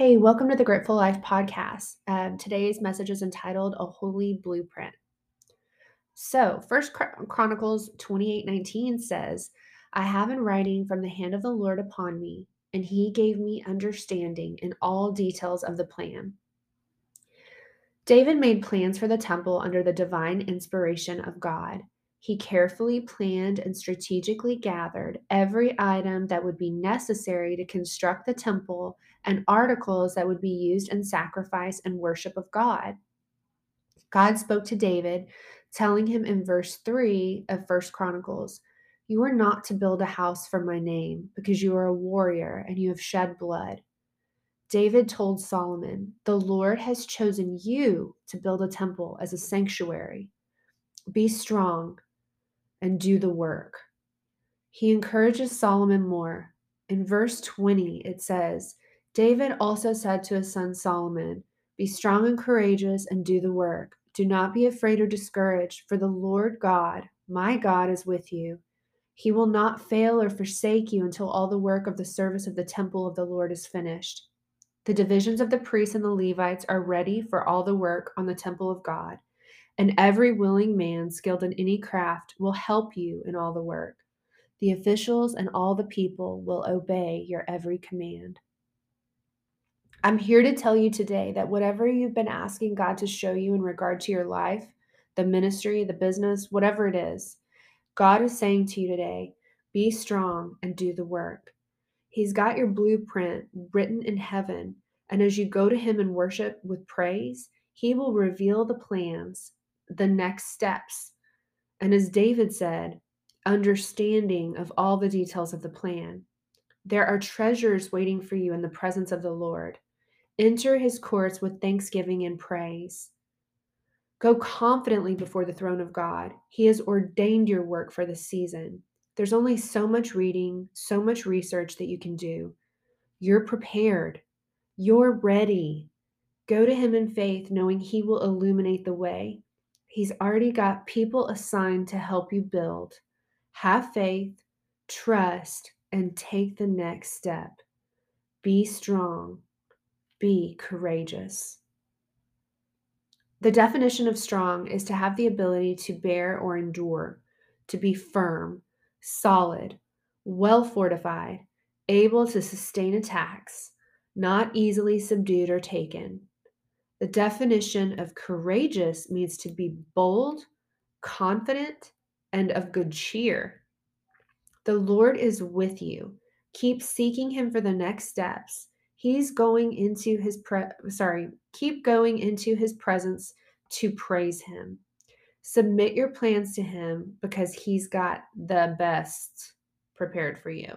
Hey, welcome to the Gritfull Life podcast. Um, today's message is entitled A Holy Blueprint. So, First Chronicles 28 19 says, I have in writing from the hand of the Lord upon me, and he gave me understanding in all details of the plan. David made plans for the temple under the divine inspiration of God. He carefully planned and strategically gathered every item that would be necessary to construct the temple and articles that would be used in sacrifice and worship of God. God spoke to David, telling him in verse 3 of First Chronicles, You are not to build a house for my name, because you are a warrior and you have shed blood. David told Solomon, The Lord has chosen you to build a temple as a sanctuary. Be strong and do the work. He encourages Solomon more. In verse 20, it says, David also said to his son Solomon, Be strong and courageous and do the work. Do not be afraid or discouraged, for the Lord God, my God, is with you. He will not fail or forsake you until all the work of the service of the temple of the Lord is finished. The divisions of the priests and the Levites are ready for all the work on the temple of God and every willing man skilled in any craft will help you in all the work. The officials and all the people will obey your every command. I'm here to tell you today that whatever you've been asking God to show you in regard to your life, the ministry, the business, whatever it is, God is saying to you today be strong and do the work. He's got your blueprint written in heaven. And as you go to Him in worship with praise, He will reveal the plans the next steps. And as David said, understanding of all the details of the plan. There are treasures waiting for you in the presence of the Lord. Enter his courts with thanksgiving and praise. Go confidently before the throne of God. He has ordained your work for the season. There's only so much reading, so much research that you can do. You're prepared. You're ready. Go to him in faith, knowing he will illuminate the way. He's already got people assigned to help you build. Have faith, trust, and take the next step. Be strong. Be courageous. The definition of strong is to have the ability to bear or endure, to be firm, solid, well fortified, able to sustain attacks, not easily subdued or taken, the definition of courageous means to be bold, confident, and of good cheer. The Lord is with you. Keep seeking him for the next steps. He's going into his pre sorry, keep going into his presence to praise him. Submit your plans to him because he's got the best prepared for you.